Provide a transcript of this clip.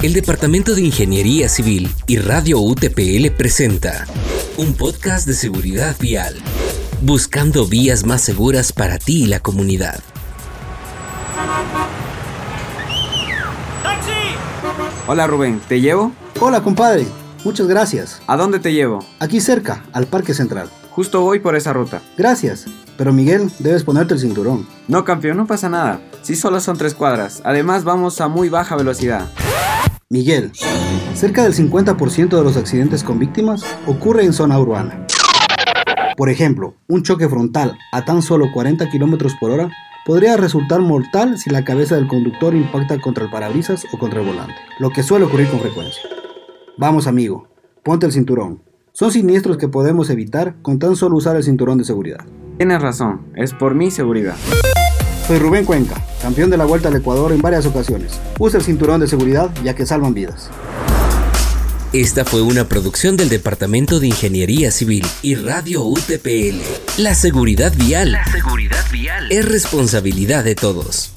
El Departamento de Ingeniería Civil y Radio UTPL presenta un podcast de seguridad vial, buscando vías más seguras para ti y la comunidad. Hola Rubén, ¿te llevo? Hola compadre, muchas gracias. ¿A dónde te llevo? Aquí cerca, al Parque Central. Justo voy por esa ruta. Gracias, pero Miguel, debes ponerte el cinturón. No, campeón, no pasa nada. Si solo son tres cuadras. Además, vamos a muy baja velocidad. Miguel, cerca del 50% de los accidentes con víctimas ocurre en zona urbana. Por ejemplo, un choque frontal a tan solo 40 km por hora podría resultar mortal si la cabeza del conductor impacta contra el parabrisas o contra el volante, lo que suele ocurrir con frecuencia. Vamos amigo, ponte el cinturón. Son siniestros que podemos evitar con tan solo usar el cinturón de seguridad. Tienes razón, es por mi seguridad. Soy Rubén Cuenca, campeón de la Vuelta al Ecuador en varias ocasiones. Usa el cinturón de seguridad ya que salvan vidas. Esta fue una producción del Departamento de Ingeniería Civil y Radio UTPL. La seguridad vial. La seguridad vial es responsabilidad de todos.